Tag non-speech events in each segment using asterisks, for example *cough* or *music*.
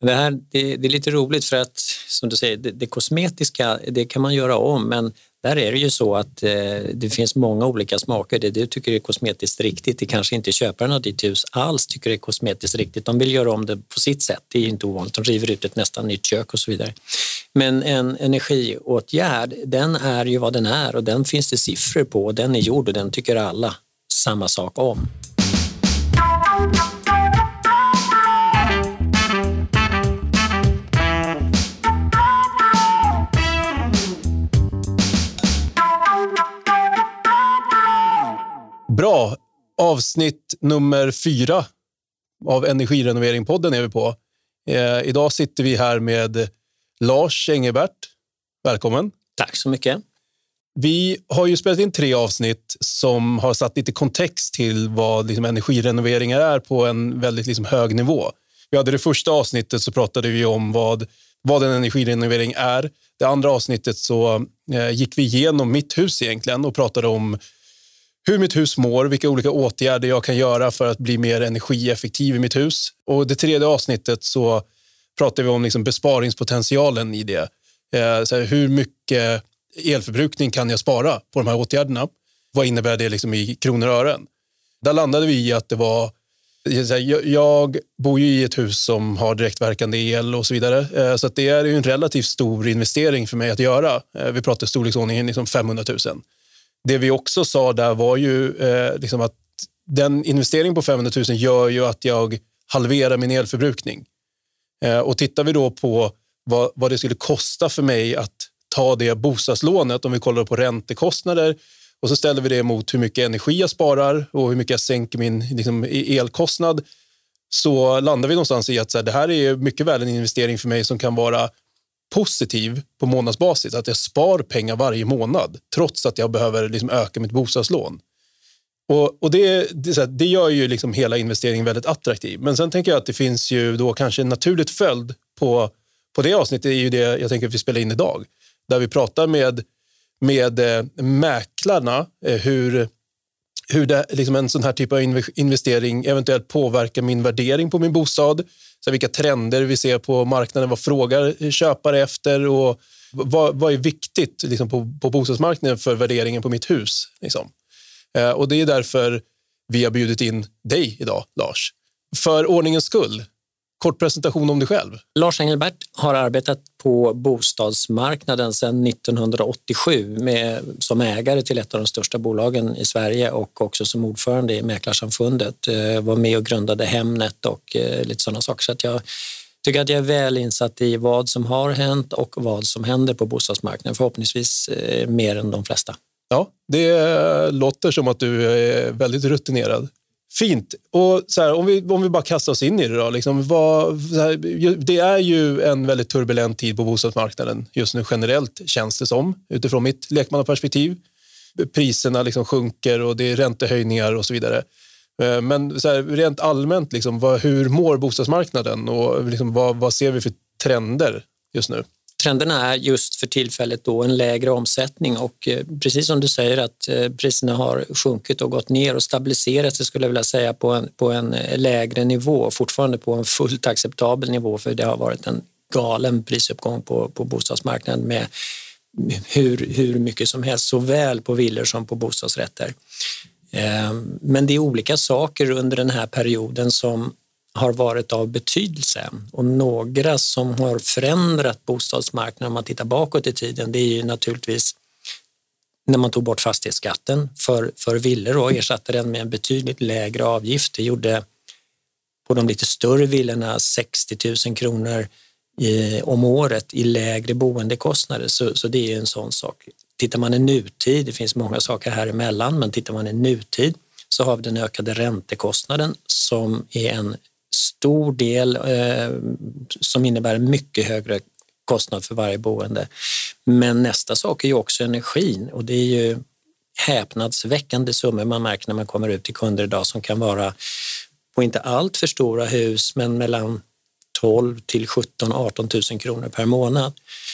Det, här, det, det, är lite roligt för att som du säger, det, det, kosmetiska det kan man göra om men där är det ju så att eh, det finns många olika smaker. Det du tycker är kosmetiskt riktigt, det kanske inte köparen av ditt hus alls tycker är kosmetiskt riktigt. De vill göra om det på sitt sätt. Det är inte ovanligt. De river ut ett nästan nytt kök och så vidare. Men en energiåtgärd, den är ju vad den är och den finns det siffror på. Den är gjord och den tycker alla samma sak om. Bra. Avsnitt nummer fyra av Energirenovering-podden är vi på. Eh, idag sitter vi här med Lars Engebert. Välkommen. Tack så mycket. Vi har ju spelat in tre avsnitt som har satt lite kontext till vad liksom, energirenoveringar är på en väldigt liksom, hög nivå. Vi hade det första avsnittet så pratade vi om vad, vad en energirenovering är. Det andra avsnittet så eh, gick vi igenom mitt hus egentligen och pratade om hur mitt hus mår, vilka olika åtgärder jag kan göra för att bli mer energieffektiv i mitt hus. Och det tredje avsnittet så pratar vi om liksom besparingspotentialen i det. Eh, så här, hur mycket elförbrukning kan jag spara på de här åtgärderna? Vad innebär det liksom i kronor och ören? Där landade vi i att det var jag bor ju i ett hus som har direktverkande el och så vidare. Eh, så det är en relativt stor investering för mig att göra. Eh, vi pratar storleksordningen liksom 500 000 det vi också sa där var ju eh, liksom att den investering på 500 000 gör ju att jag halverar min elförbrukning. Eh, och tittar vi då på vad, vad det skulle kosta för mig att ta det bostadslånet, om vi kollar på räntekostnader och så ställer vi det mot hur mycket energi jag sparar och hur mycket jag sänker min liksom, e-, elkostnad så landar vi någonstans i att så här, det här är mycket väl en investering för mig som kan vara positiv på månadsbasis, att jag spar pengar varje månad trots att jag behöver liksom öka mitt bostadslån. Och, och det, det, det, gör ju liksom hela investeringen väldigt attraktiv. Men sen tänker jag att det finns ju då kanske en naturligt följd på, på det avsnittet är ju det jag tänker att vi spelar in idag. Där vi pratar med, med eh, mäklarna eh, hur, hur det, liksom en sån här typ av investering eventuellt påverkar min värdering på min bostad så vilka trender vi ser på marknaden, vad frågar köpare efter och vad, vad är viktigt liksom, på, på bostadsmarknaden för värderingen på mitt hus. Liksom. Eh, och Det är därför vi har bjudit in dig idag, Lars. För ordningens skull, kort presentation om dig själv. Lars Engelbert har arbetat på bostadsmarknaden sedan 1987 med, som ägare till ett av de största bolagen i Sverige och också som ordförande i Mäklarsamfundet. Eh, var med och grundade Hemnet och eh, lite sådana saker. Så att jag tycker att jag är väl insatt i vad som har hänt och vad som händer på bostadsmarknaden. Förhoppningsvis eh, mer än de flesta. Ja, det låter som att du är väldigt rutinerad. Fint. Och så här, om, vi, om vi bara kastar oss in i det. Då, liksom, vad, här, det är ju en väldigt turbulent tid på bostadsmarknaden just nu generellt, känns det som, utifrån mitt lekmannaperspektiv. Priserna liksom sjunker och det är räntehöjningar och så vidare. Eh, men så här, rent allmänt, liksom, vad, hur mår bostadsmarknaden och liksom, vad, vad ser vi för trender just nu? Trenderna är just för tillfället då en lägre omsättning och eh, precis som du säger att eh, priserna har sjunkit och gått ner och stabiliserat sig skulle jag vilja säga på en, på en eh, lägre nivå, fortfarande på en fullt acceptabel nivå för det har varit en galen prisuppgång på, på bostadsmarknaden med hur, hur mycket som helst, såväl på villor som på bostadsrätter. Ehm, men det är olika saker under den här perioden som har varit av betydelse och några som har förändrat bostadsmarknaden om man tittar bakåt i tiden det är ju naturligtvis när man tog bort fastighetsskatten för, för villor och ersatte den med en betydligt lägre avgift. Det gjorde på de lite större villorna 60 000 kronor i, om året i lägre boendekostnader, så, så det är en sån sak. Tittar man i nutid, det finns många saker här emellan, men tittar man i nutid så har vi den ökade räntekostnaden som är en stor del eh, som innebär mycket högre kostnad för varje boende. Men nästa sak är ju också energin och det är ju häpnadsväckande summor man märker när man kommer ut till kunder idag som kan vara på inte allt för stora hus men mellan 12 till 17 18 000 kronor per månad.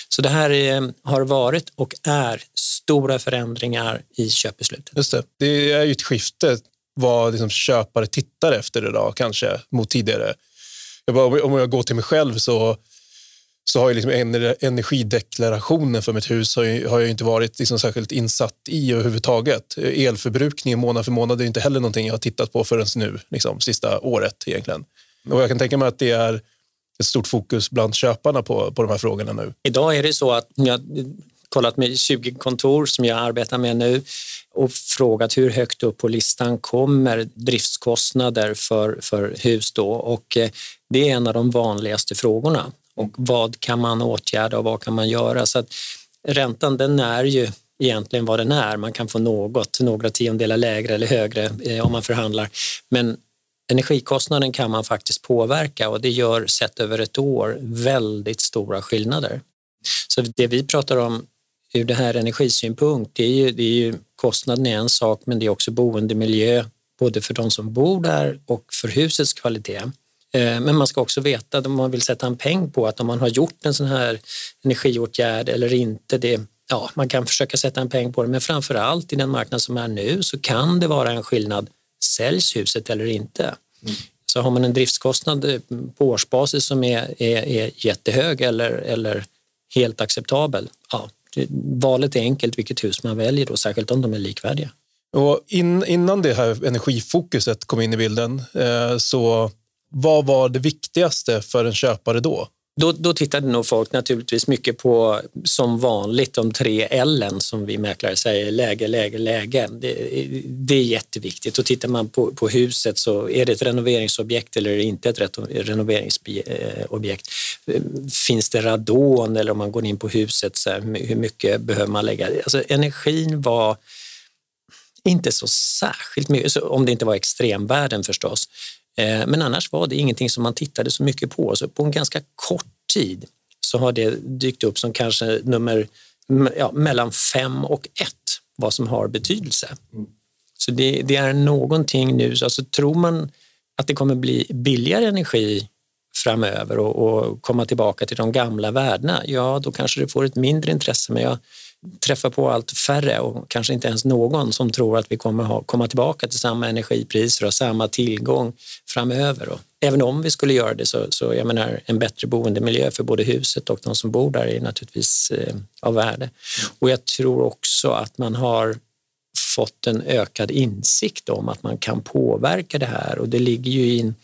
Så det här är, har varit och är stora förändringar i köpbeslutet. Just det. Det är ju ett skifte vad liksom köpare tittar efter idag, kanske mot tidigare. Jag bara, om jag går till mig själv så, så har ju liksom energideklarationen för mitt hus har, ju, har jag inte varit liksom särskilt insatt i överhuvudtaget. Elförbrukningen månad för månad är inte heller någonting jag har tittat på förrän nu, liksom, sista året egentligen. Och jag kan tänka mig att det är ett stort fokus bland köparna på, på de här frågorna nu. Idag är det så att jag kollat med 20 kontor som jag arbetar med nu och frågat hur högt upp på listan kommer driftskostnader för, för hus då och eh, det är en av de vanligaste frågorna. Och vad kan man åtgärda och vad kan man göra? Så att räntan den är ju egentligen vad den är. Man kan få något, några tiondelar lägre eller högre eh, om man förhandlar. Men energikostnaden kan man faktiskt påverka och det gör sett över ett år väldigt stora skillnader. Så det vi pratar om ur det här energisynpunkt, det är ju, det är ju kostnaden är en sak, men det är också boendemiljö, både för de som bor där och för husets kvalitet. Eh, men man ska också veta om man vill sätta en peng på att om man har gjort en sån här energiåtgärd eller inte, det, ja, man kan försöka sätta en peng på det, men framför allt i den marknad som är nu så kan det vara en skillnad, säljs huset eller inte? Mm. Så har man en driftskostnad på årsbasis som är, är, är jättehög eller, eller helt acceptabel, ja, valet är enkelt vilket hus man väljer, då, särskilt om de är likvärdiga. Och in, innan det här energifokuset kom in i bilden, eh, så vad var det viktigaste för en köpare då? Då, då tittade nog folk naturligtvis mycket på, som vanligt, de tre L som vi mäklare säger, läge, läge, läge. Det, det är jätteviktigt. Och tittar man på, på, huset så är det ett renoveringsobjekt eller inte ett renoveringsobjekt? Finns det radon eller om man går in på huset, så här, hur mycket behöver man lägga? Alltså, energin var inte så särskilt mycket, om det inte var extremvärden förstås. Eh, men annars var det ingenting som man tittade så mycket på. Så på en ganska kort tid så har det dykt upp som kanske nummer ja, mellan fem och ett vad som har betydelse. Mm. Så det, det, är någonting nu, alltså tror man att det kommer bli billigare energi framöver och, och komma tillbaka till de gamla värdena, ja då kanske det får ett mindre intresse. Men jag träffar på allt färre och kanske inte ens någon som tror att vi kommer ha, komma tillbaka till samma energipriser och samma tillgång framöver. Och även om vi skulle göra det så, så jag menar, en bättre boendemiljö för både huset och de som bor där är naturligtvis eh, av värde. Och jag tror också att man har fått en ökad insikt om att man kan påverka det här och det ligger ju i en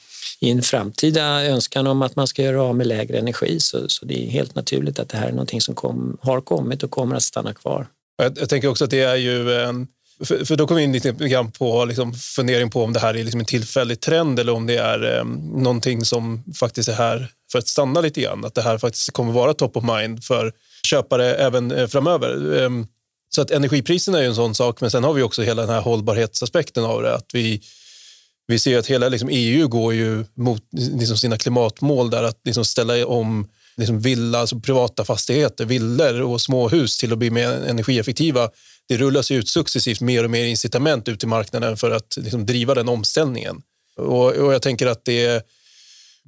i en framtida önskan om att man ska göra av med lägre energi så, så det är helt naturligt att det här är någonting som kom, har kommit och kommer att stanna kvar. Jag, jag tänker också att det är ju en för, för, då kommer vi in lite grann på liksom fundering på om det här är liksom en tillfällig trend eller om det är eh, någonting som faktiskt är här för att stanna lite grann. Att det här faktiskt kommer vara top of mind för köpare även eh, framöver. Eh, så att energipriserna är en sån sak, men sen har vi också hela den här hållbarhetsaspekten av det. Att vi, vi ser att hela liksom, EU går ju mot liksom, sina klimatmål där att liksom, ställa om liksom, villa, alltså privata fastigheter, villor och småhus till att bli mer energieffektiva. Det rullas ut successivt mer och mer incitament ut i marknaden för att liksom, driva den omställningen. Och, och jag tänker att det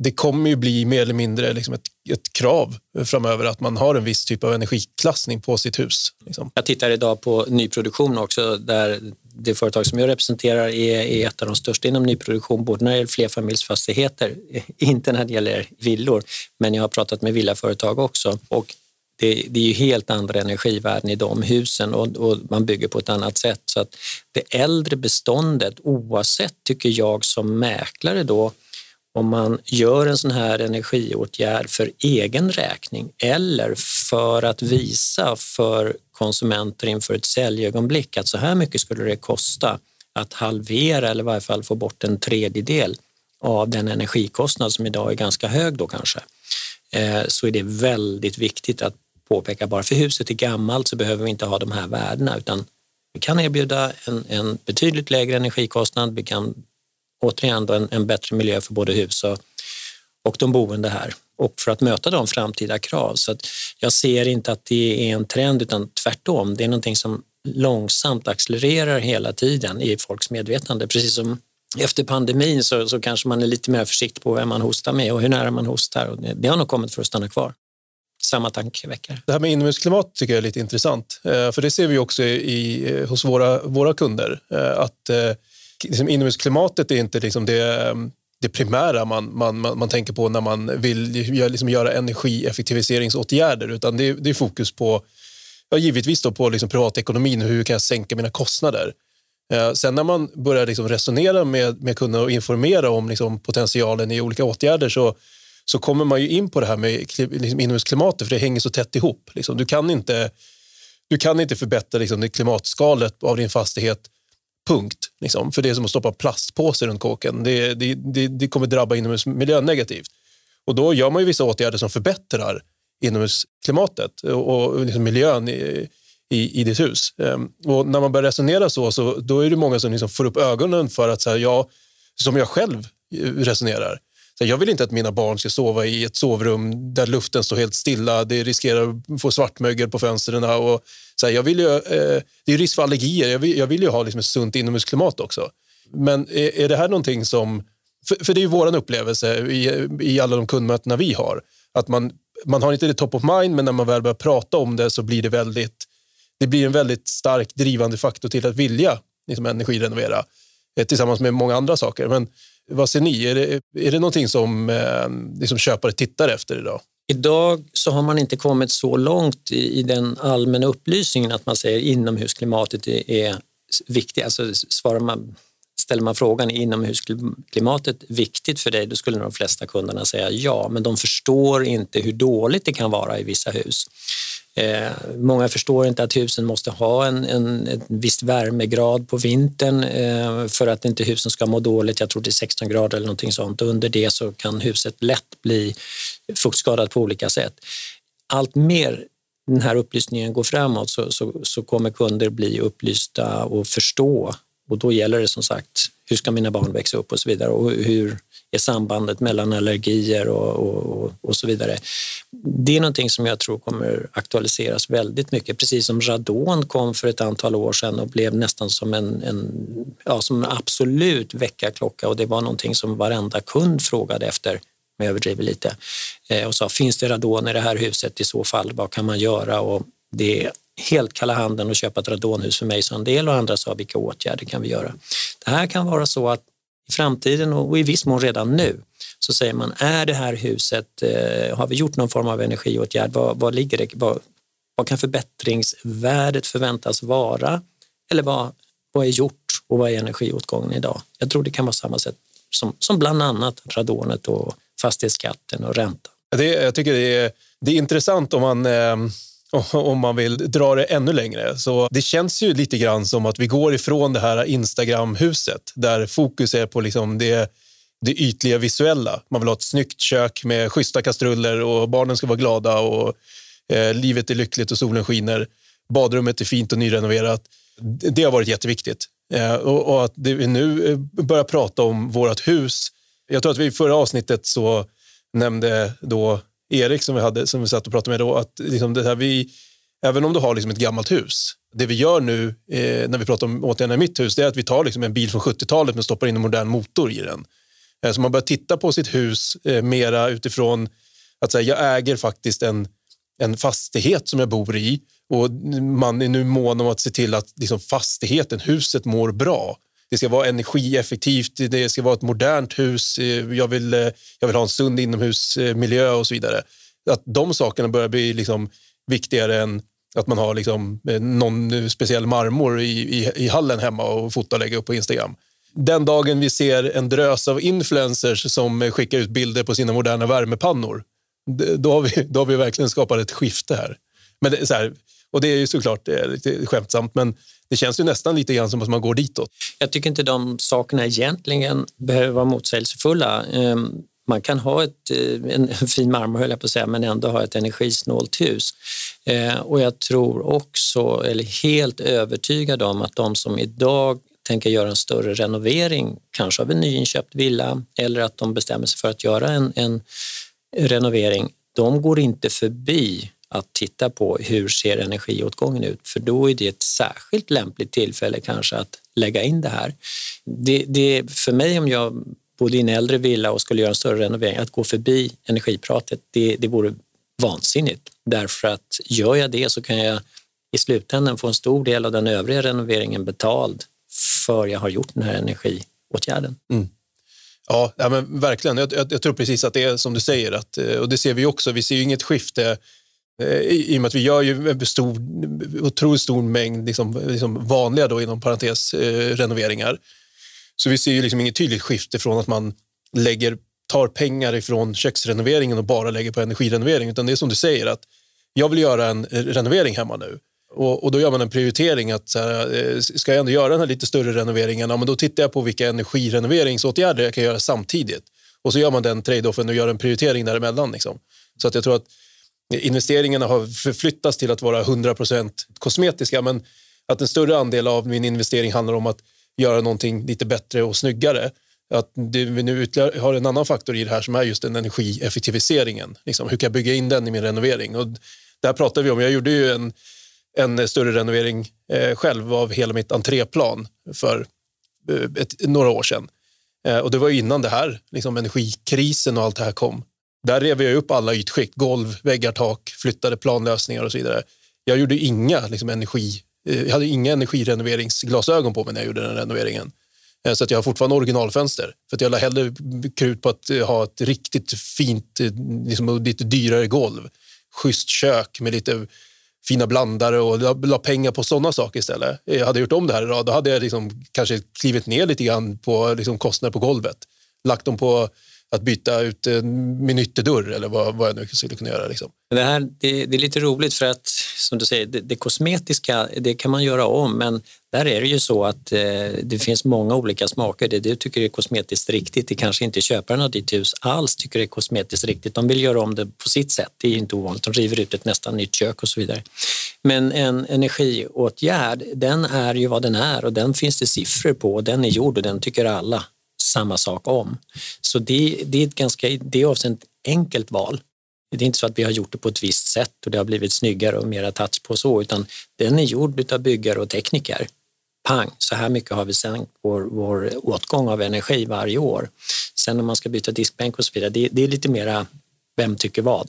det kommer ju bli mer eller mindre liksom ett, ett, krav framöver att man har en viss typ av energiklassning på sitt hus. Liksom. Jag tittar idag på nyproduktion också där det företag som jag representerar är, är ett av de största inom nyproduktion, både när det gäller flerfamiljsfastigheter, *laughs* inte när det gäller villor, men jag har pratat med villaföretag också. Och det, det, är ju helt andra energivärden i de husen och, och, man bygger på ett annat sätt. Så att det äldre beståndet, oavsett tycker jag som mäklare då, om man gör en sån här energiåtgärd för egen räkning eller för att visa för konsumenter inför ett säljögonblick att så här mycket skulle det kosta att halvera eller i varje fall få bort en tredjedel av den energikostnad som idag är ganska hög då kanske, eh, så är det väldigt viktigt att påpeka bara för huset är gammalt så behöver vi inte ha de här värdena utan vi kan erbjuda en, en betydligt lägre energikostnad, vi kan återigen en, en bättre miljö för både hus och, och de boende här och för att möta de framtida krav. Så att jag ser inte att det är en trend utan tvärtom. Det är någonting som långsamt accelererar hela tiden i folks medvetande. Precis som efter pandemin så, så kanske man är lite mer försiktig på vem man hostar med och hur nära man hostar. Och det, det har nog kommit för att stanna kvar. Samma tankeväckare. Det här med inomhusklimat tycker jag är lite intressant. Eh, för det ser vi också i, hos våra, våra kunder. Eh, att eh, liksom inomhusklimatet är inte liksom det, det primära man, man, man, man tänker på när man vill liksom göra energieffektiviseringsåtgärder utan det, det är fokus på, ja, givetvis då på liksom privatekonomin, hur kan jag sänka mina kostnader? Eh, sen när man börjar liksom resonera med, med kunder och informera om liksom potentialen i olika åtgärder så, så kommer man ju in på det här med liksom inomhusklimatet för det hänger så tätt ihop. Liksom. Du, kan inte, du kan inte förbättra liksom, det klimatskalet av din fastighet punkt. Liksom. För det är som att stoppa plastpåse runt kåken. Det, det, det, det kommer drabba inomhusmiljön negativt. Och då gör man ju vissa åtgärder som förbättrar inomhusklimatet och, och liksom miljön i, i, i ditt hus. Ehm, och när man börjar resonera så, så då är det många som liksom får upp ögonen för att, så här, ja, som jag själv resonerar. Jag vill inte att mina barn ska sova i ett sovrum där luften står helt stilla. Det riskerar att få svartmögel på fönstren. Och, så här, jag vill ju, eh, det är risk för allergier. Jag vill, jag vill ju ha liksom ett sunt inomhusklimat också. Men är, är det här någonting som... För, för det är ju vår upplevelse i, i alla de kundmötena vi har. Att man, man har inte det top of mind, men när man väl börjar prata om det så blir det väldigt det blir en väldigt stark drivande faktor till att vilja liksom, energirenovera eh, Eh, tillsammans med många andra saker. Men vad ser ni? Är det, är det någonting som eh, liksom köpare tittar efter idag? Idag så har man inte kommit så långt i, i den allmänna upplysningen att man säger inomhusklimatet är, är viktigt. Alltså svarar man, ställer man frågan är inomhusklimatet viktigt för dig? Då skulle de flesta kunderna säga ja, men de förstår inte hur dåligt det kan vara i vissa hus. Eh, många förstår inte att husen måste ha en, en, en viss värmegrad på vintern eh, för att inte husen ska må dåligt. Jag tror det är 16 grader eller någonting sånt. under det så kan huset lätt bli fuktskadat på olika sätt. Allt mer den här upplysningen går framåt så, så, så kommer kunder bli upplysta och förstå och då gäller det som sagt, hur ska mina barn växa upp och så vidare och hur är sambandet mellan allergier och, och, och, så vidare. Det är någonting som jag tror kommer aktualiseras väldigt mycket, precis som radon kom för ett antal år sedan och blev nästan som en, en, ja, som en absolut väckarklocka och det var någonting som varenda kund frågade efter om jag överdriver lite eh, och sa finns det radon i det här huset i så fall, vad kan man göra? Och det är helt kalla handen att köpa ett radonhus för mig, sa en del och andra sa vilka åtgärder kan vi göra? Det här kan vara så att i framtiden och i viss mån redan nu så säger man, är det här huset, eh, har vi gjort någon form av energiåtgärd? Vad, vad ligger det, vad, vad kan förbättringsvärdet förväntas vara? Eller vad, vad är gjort och vad är energiåtgången idag? Jag tror det kan vara samma sätt som, som bland annat radonet och fastighetsskatten och räntan. Det, jag tycker det är, det är intressant om man eh *laughs* om man vill dra det ännu längre. Så det känns ju lite grann som att vi går ifrån det här Instagram-huset där fokus är på liksom det, det ytliga visuella. Man vill ha ett snyggt kök med schyssta kastruller och barnen ska vara glada och eh, livet är lyckligt och solen skiner. Badrummet är fint och nyrenoverat. Det har varit jätteviktigt. Eh, och, och, att vi nu eh, börjar prata om vårt hus. Jag tror att vi i förra avsnittet så nämnde då Erik som vi, hade, som vi satt och pratade med då, att liksom det här vi, även om du har liksom ett gammalt hus, det vi gör nu eh, när vi pratar om åtgärderna i mitt hus, det är att vi tar liksom en bil från 70-talet men stoppar in en modern motor i den. Eh, så man börjar titta på sitt hus eh, mera utifrån att säga, jag äger faktiskt en, en fastighet som jag bor i och man är nu mån om att se till att liksom fastigheten, huset mår bra det ska vara energieffektivt, det ska vara ett modernt hus, eh, jag vill, eh, jag vill ha en sund inomhusmiljö och så vidare. Att de sakerna börjar bli liksom viktigare än att man har liksom eh, någon speciell marmor i, i, i hallen hemma och fota och lägga upp på Instagram. Den dagen vi ser en drös av influencers som skickar ut bilder på sina moderna värmepannor, då har vi, då har vi verkligen skapat ett skifte här. Men det, så här, och det är ju såklart det är lite skämtsamt, men det känns ju nästan lite grann som att man går ditåt. Jag tycker inte de sakerna egentligen behöver vara motsägelsefulla. Ehm, man kan ha ett, eh, en *laughs* fin marmor, höll jag på att säga, men ändå ha ett energisnålt hus. Eh, och jag tror också, eller helt övertygad om, att de som idag tänker göra en större renovering, kanske av en nyinköpt villa eller att de bestämmer sig för att göra en, en renovering, de går inte förbi att titta på hur ser energiåtgången ut? För då är det ett särskilt lämpligt tillfälle kanske att lägga in det här. Det, det för mig om jag bodde i en äldre villa och skulle göra en större renovering, att gå förbi energipratet, det, det vore vansinnigt. Därför att gör jag det så kan jag i slutändan få en stor del av den övriga renoveringen betald för jag har gjort den här energiåtgärden. Mm. Ja, ja men verkligen. Jag, jag, jag, tror precis att det är som du säger. Att, eh, och det ser vi också. Vi ser ju inget skifte eh, Eh, i, i och med att vi gör ju en stor, otroligt stor mängd liksom, liksom vanliga, då, inom parentes, eh, renoveringar. Så vi ser ju liksom inget tydligt skifte från att man lägger, tar pengar ifrån köksrenoveringen och bara lägger på energirenovering. Utan det är som du säger, att jag vill göra en eh, renovering hemma nu. Och, och, då gör man en prioritering att så här, eh, ska jag ändå göra den här lite större renoveringen, ja, men då tittar jag på vilka energirenoveringsåtgärder jag kan göra samtidigt. Och så gör man den trade-offen och gör en prioritering däremellan. Liksom. Så att jag tror att investeringarna har förflyttats till att vara 100% kosmetiska, men att en större andel av min investering handlar om att göra någonting lite bättre och snyggare. Att det, vi nu har en annan faktor i det här som är just den energieffektiviseringen. Liksom, hur kan jag bygga in den i min renovering? Och där pratar vi om, jag gjorde ju en en större renovering eh, själv av hela mitt entréplan för eh, ett, några år sedan. Eh, och det var innan det här, liksom energikrisen och allt det här kom. Där rev jag upp alla ytskikt, golv, väggar, tak, flyttade planlösningar och så vidare. Jag gjorde inga liksom, energi, eh, jag hade inga energirenoveringsglasögon på mig när jag gjorde den renoveringen. Eh, så att jag har fortfarande originalfönster. För att jag la hellre krut på att eh, ha ett riktigt fint, liksom, lite dyrare golv. Schysst kök med lite fina blandare och la pengar på sådana saker istället. Jag hade gjort om det här idag, då hade jag liksom kanske klivit ner lite grann på liksom kostnader på golvet. Lagt dem på att byta ut min ytterdörr eller vad, vad jag nu skulle kunna göra. Liksom. Det, här, det, det, är lite roligt för att, som du säger, det, det, kosmetiska det kan man göra om, men där är det ju så att eh, det finns många olika smaker. Det du tycker är kosmetiskt riktigt, det kanske inte köparen av ditt hus alls tycker är kosmetiskt riktigt. De vill göra om det på sitt sätt, det är inte ovanligt. De river ut ett nästan nytt kök och så vidare. Men en energiåtgärd, den är ju vad den är och den finns det siffror på. Den är gjord och den tycker alla samma sak om. Så det, det är ett ganska, det är ett enkelt val. Det är inte så att vi har gjort det på ett visst sätt och det har blivit snyggare och mera touch på så, utan den är gjord av byggare och tekniker. Pang, så här mycket har vi sänkt vår, vår åtgång av energi varje år. Sen om man ska byta diskbänk och så vidare, det, det är lite mera vem tycker vad.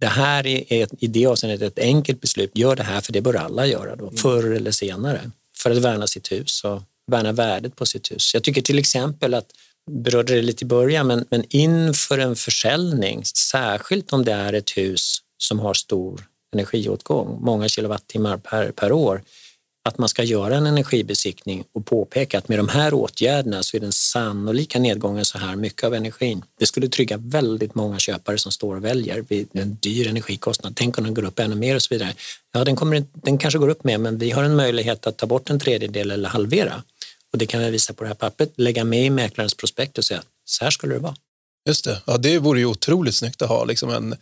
Det här är ett, i det avseendet ett enkelt beslut. Gör det här för det bör alla göra då, förr eller senare, för att värna sitt hus och värna värdet på sitt hus. Jag tycker till exempel att berörde det lite i början, men, men inför en försäljning, särskilt om det är ett hus som har stor energiåtgång, många kilowattimmar per, per år, att man ska göra en energibesiktning och påpeka att med de här åtgärderna så är den sannolika nedgången så här mycket av energin. Det skulle trygga väldigt många köpare som står och väljer vid en dyr energikostnad. Tänk om den går upp ännu mer och så vidare. Ja, den, kommer, den kanske går upp mer, men vi har en möjlighet att ta bort en tredjedel eller halvera. Och det kan vi visa på det här pappret, lägga med i mäklarens prospekt och säga så här skulle det vara. Just det, ja, det vore ju otroligt snyggt att ha liksom en,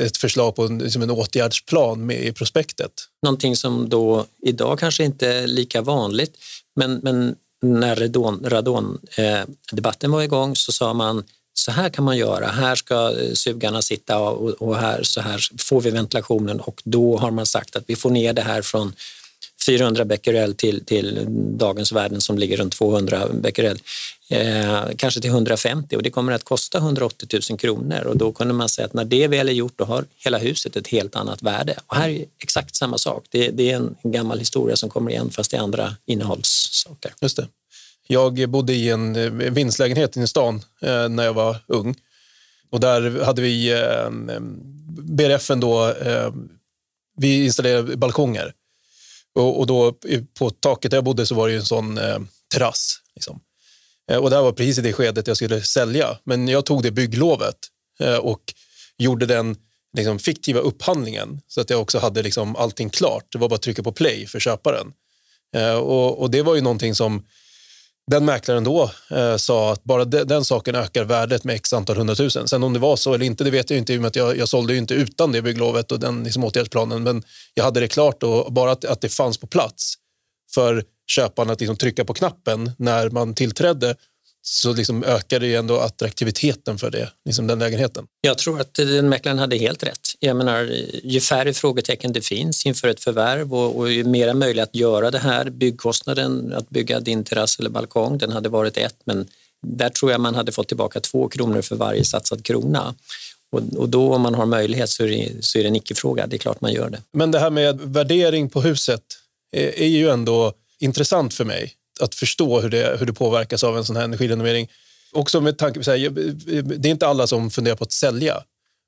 ett förslag på en, liksom en åtgärdsplan med i prospektet. Någonting som då idag kanske inte är lika vanligt, men, men när radondebatten radon, eh, var igång så sa man så här kan man göra, här ska eh, sugarna sitta och, och här, så här får vi ventilationen och då har man sagt att vi får ner det här från 400 becquerel till, till dagens värden som ligger runt 200 becquerel. Eh, kanske till 150 och det kommer att kosta 180 000 kronor och då kunde man säga att när det väl är gjort då har hela huset ett helt annat värde. Och här är exakt samma sak. Det, det är en gammal historia som kommer igen fast det är andra innehållssaker. Just det. Jag bodde i en eh, vindslägenhet inne i stan eh, när jag var ung och där hade vi eh, eh BRF då, eh, vi installerade balkonger och, och, då på taket där jag bodde så var det en sån eh, terrass. Liksom. Eh, och det här var precis i det skedet jag skulle sälja. Men jag tog det bygglovet eh, och gjorde den liksom, fiktiva upphandlingen så att jag också hade liksom, allting klart. Det var bara att trycka på play för köparen. Eh, och, och, det var ju någonting som den mäklaren då eh, sa att bara de, den saken ökar värdet med x antal hundratusen. Sen om det var så eller inte, det vet jag inte i och med att jag, jag sålde ju inte utan det bygglovet och den liksom, åtgärdsplanen. Men jag hade det klart och bara att, att det fanns på plats för köparen att liksom, trycka på knappen när man tillträdde så liksom ökar det ändå attraktiviteten för det, liksom den lägenheten. Jag tror att den mäklaren hade helt rätt. Jag menar, ju färre frågetecken det finns inför ett förvärv och, och ju mera möjligt att göra det här, byggkostnaden att bygga din terrass eller balkong, den hade varit ett, men där tror jag man hade fått tillbaka två kronor för varje satsad krona. Och, och då om man har möjlighet så är det, så är det en icke-fråga, det är klart man gör det. Men det här med värdering på huset är, är ju ändå intressant för mig att förstå hur det, hur det påverkas av en sån här energirenovering. Också med tanke på, här, det är inte alla som funderar på att sälja.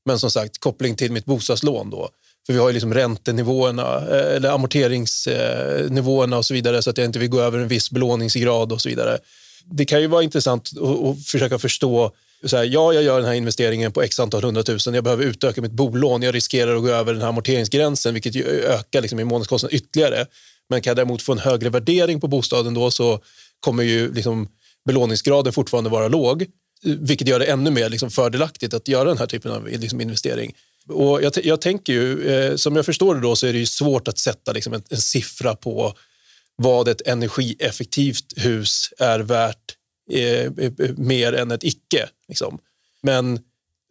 Men som sagt, koppling till mitt bostadslån då. För vi har ju liksom räntenivåerna, eh, eller amorteringsnivåerna eh, och så vidare så att jag inte vill gå över en viss belåningsgrad och så vidare. Det kan ju vara intressant att försöka förstå så här, ja, jag gör den här investeringen på x antal hundratusen. Jag behöver utöka mitt bolån. Jag riskerar att gå över den här amorteringsgränsen, vilket ökar liksom i månadskostnad ytterligare. Men kan jag däremot få en högre värdering på bostaden då så kommer ju liksom belåningsgraden fortfarande vara låg, vilket gör det ännu mer liksom fördelaktigt att göra den här typen av liksom investering. Och jag, jag tänker ju, eh, som jag förstår det då, så är det svårt att sätta liksom en, en siffra på vad ett energieffektivt hus är värt eh, eh mer än ett icke. Liksom. Men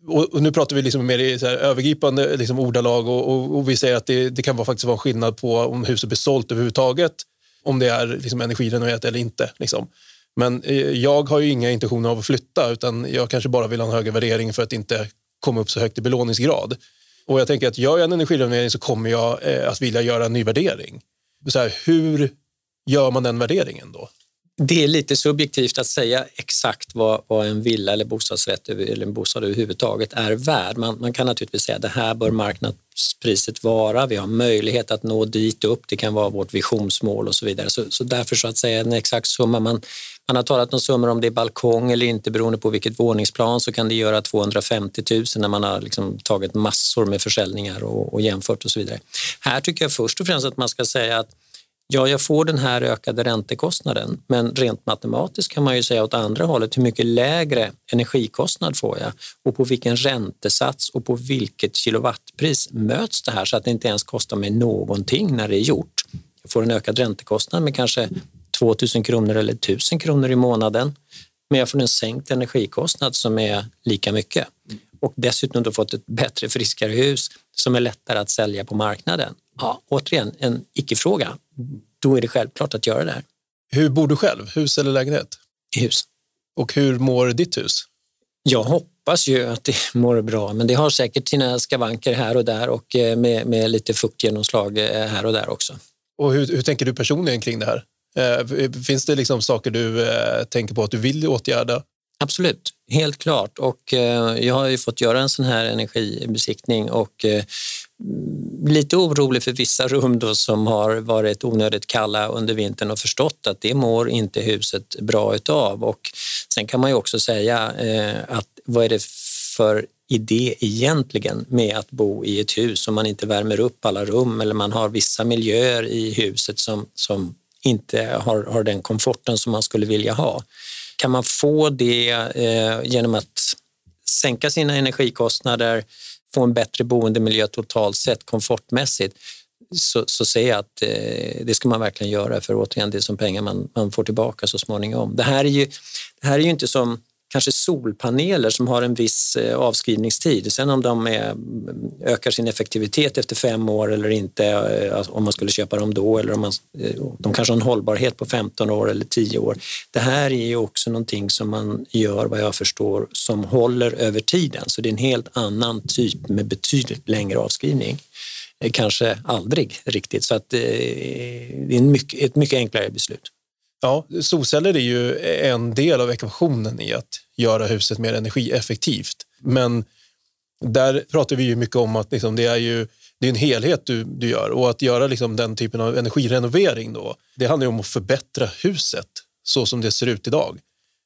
och, nu pratar vi liksom mer i så övergripande liksom ordalag och, och, och, vi säger att det, det kan vara faktiskt vara skillnad på om huset blir sålt överhuvudtaget, om det är liksom energirenoverat eller inte. Liksom. Men eh, jag har ju inga intentioner av att flytta utan jag kanske bara vill ha en högre värdering för att inte komma upp så högt i belåningsgrad. Och jag tänker att gör jag en energirenovering så kommer jag eh, att vilja göra en ny värdering. Så här, hur gör man den värderingen då? Det är lite subjektivt att säga exakt vad, vad en villa eller bostadsrätt eller en bostad överhuvudtaget är värd. Man, man kan naturligtvis säga att det här bör marknadspriset vara. Vi har möjlighet att nå dit upp. Det kan vara vårt visionsmål och så vidare. Så, så därför så att säga en exakt summa. Man, man har talat om summor om det är balkong eller inte beroende på vilket våningsplan så kan det göra 250 000 när man har liksom tagit massor med försäljningar och, och jämfört och så vidare. Här tycker jag först och främst att man ska säga att Ja, jag får den här ökade räntekostnaden, men rent matematiskt kan man ju säga åt andra hållet, hur mycket lägre energikostnad får jag och på vilken räntesats och på vilket kilowattpris möts det här så att det inte ens kostar mig någonting när det är gjort. Jag får en ökad räntekostnad med kanske 2000 kronor eller 1000 kronor i månaden, men jag får en sänkt energikostnad som är lika mycket och dessutom då fått ett bättre, friskare hus som är lättare att sälja på marknaden. Ja, återigen, en icke-fråga. Då är det självklart att göra det här. Hur bor du själv? Hus eller lägenhet? Hus. Och hur mår ditt hus? Jag hoppas ju att det *laughs* mår bra, men det har säkert sina skavanker här och där och eh, med, med lite fuktgenomslag eh, här och där också. Och hur, hur tänker du personligen kring det här? Eh, finns det liksom saker du tänker på att du vill åtgärda? Absolut, helt klart. Och jag har ju fått göra en sån här energibesiktning och lite orolig för vissa rum då som har varit onödigt kalla under vintern och förstått att det mår inte huset bra utav. Och sen kan man ju också säga eh, att vad är det för idé egentligen med att bo i ett hus om man inte värmer upp alla rum eller man har vissa miljöer i huset som, som inte har, har den komforten som man skulle vilja ha. Kan man få det eh, genom att sänka sina energikostnader, få en bättre boendemiljö totalt sett komfortmässigt så, så ser jag att eh, det ska man verkligen göra för återigen det är som pengar man, man får tillbaka så småningom. Det här är ju, det här är ju inte som kanske solpaneler som har en viss eh, avskrivningstid. Sen om de är, ökar sin effektivitet efter fem år eller inte, eh, alltså om man skulle köpa dem då, eller om man, eh, de kanske har en hållbarhet på 15 år eller 10 år. Det här är ju också någonting som man gör, vad jag förstår, som håller över tiden. Så det är en helt annan typ med betydligt längre avskrivning. Kanske aldrig riktigt, så att det är mycket, ett mycket enklare beslut. Ja, solceller är ju en del av ekvationen i att göra huset mer energieffektivt. Men där pratar vi ju mycket om att liksom det är ju det är en helhet du, du gör och att göra liksom den typen av energirenovering då, det handlar om att förbättra huset så som det ser ut idag.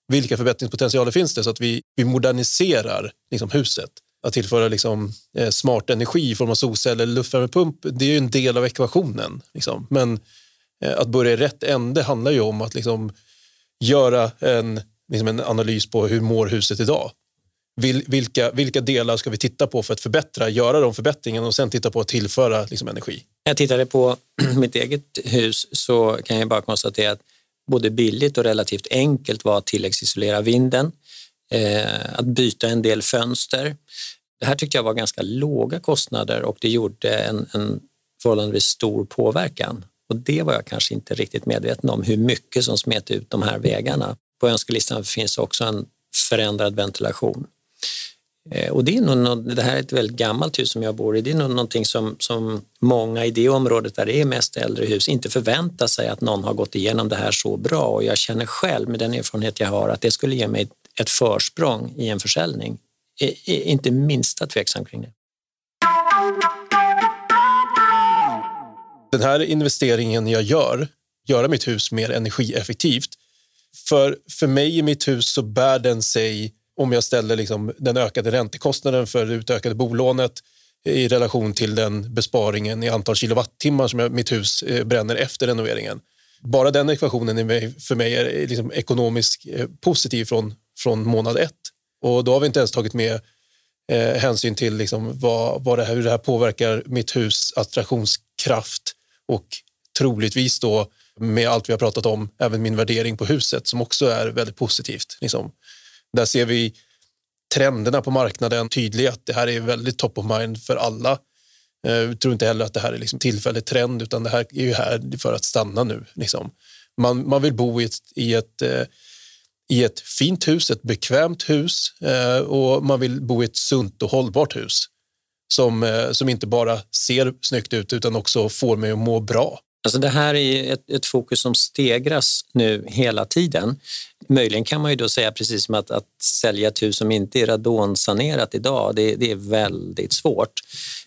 Vilka förbättringspotentialer finns det så att vi, vi moderniserar liksom huset? Att tillföra liksom, eh, smart energi i form av solceller eller luftvärmepump, det är ju en del av ekvationen. Liksom. Men Eh, att börja i rätt ände handlar ju om att liksom göra en, liksom en analys på hur mår huset idag. vilka, vilka delar ska vi titta på för att förbättra, göra de förbättringarna och sen titta på att tillföra liksom, energi? Jag tittade på *clears throat* mitt eget hus så kan jag bara konstatera att både billigt och relativt enkelt var att tilläggsisolera vinden, eh, att byta en del fönster. Det här tyckte jag var ganska låga kostnader och det gjorde en, en förhållandevis stor påverkan. Och det var jag kanske inte riktigt medveten om, hur mycket som smet ut de här vägarna. På önskelistan finns också en förändrad ventilation. Eh, och det, är nog, det här är ett väldigt gammalt hus som jag bor i. Det är nog någonting som, som många i det området där det är mest äldre hus inte förväntar sig att någon har gått igenom det här så bra. Och jag känner själv med den erfarenhet jag har att det skulle ge mig ett försprång i en försäljning. Jag är inte minsta tveksam kring det. Den här investeringen jag gör, göra mitt hus mer energieffektivt, för, för mig i mitt hus så bär den sig om jag ställer liksom den ökade räntekostnaden för det utökade bolånet i relation till den besparingen i antal kilowattimmar som jag, mitt hus eh, bränner efter renoveringen. Bara den ekvationen är för mig är liksom ekonomiskt eh, positiv från, från månad ett. Och då har vi inte ens tagit med eh, hänsyn till liksom vad, vad det här, hur det här påverkar mitt hus attraktionskraft och troligtvis då med allt vi har pratat om, även min värdering på huset som också är väldigt positivt. Liksom. Där ser vi trenderna på marknaden tydliga, att det här är väldigt top of mind för alla. Jag tror inte heller att det här är liksom tillfällig trend, utan det här är ju här för att stanna nu. Liksom. Man, man vill bo i ett, i ett eh, i ett fint hus, ett bekvämt hus eh, och man vill bo i ett sunt och hållbart hus som, eh, som inte bara ser snyggt ut utan också får mig att må bra. Alltså det här är ett, ett, fokus som stegras nu hela tiden. Möjligen kan man ju då säga precis som att, att sälja ett hus som inte är radonsanerat idag, det, det, är väldigt svårt.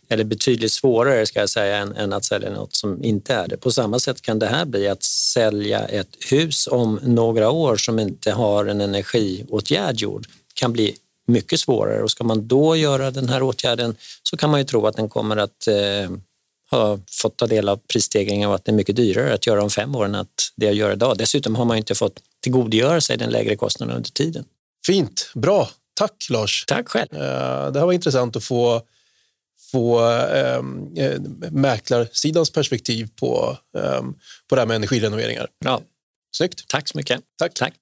Eller betydligt svårare ska jag säga än, än, att sälja något som inte är det. På samma sätt kan det här bli att sälja ett hus om några år som inte har en energiåtgärd gjord kan bli mycket svårare och ska man då göra den här åtgärden så kan man ju tro att den kommer att eh, har fått ta del av prisstegringen och att det är mycket dyrare att göra om fem år än att det jag gör idag. Dessutom har man inte fått tillgodogöra sig den lägre kostnaden under tiden. Fint, bra. Tack Lars. Tack själv. Eh, det här var intressant att få, få ähm, mäklarsidans perspektiv på, ähm, på det här med energirenoveringar. Bra. Snyggt. Tack så mycket. Tack. Tack.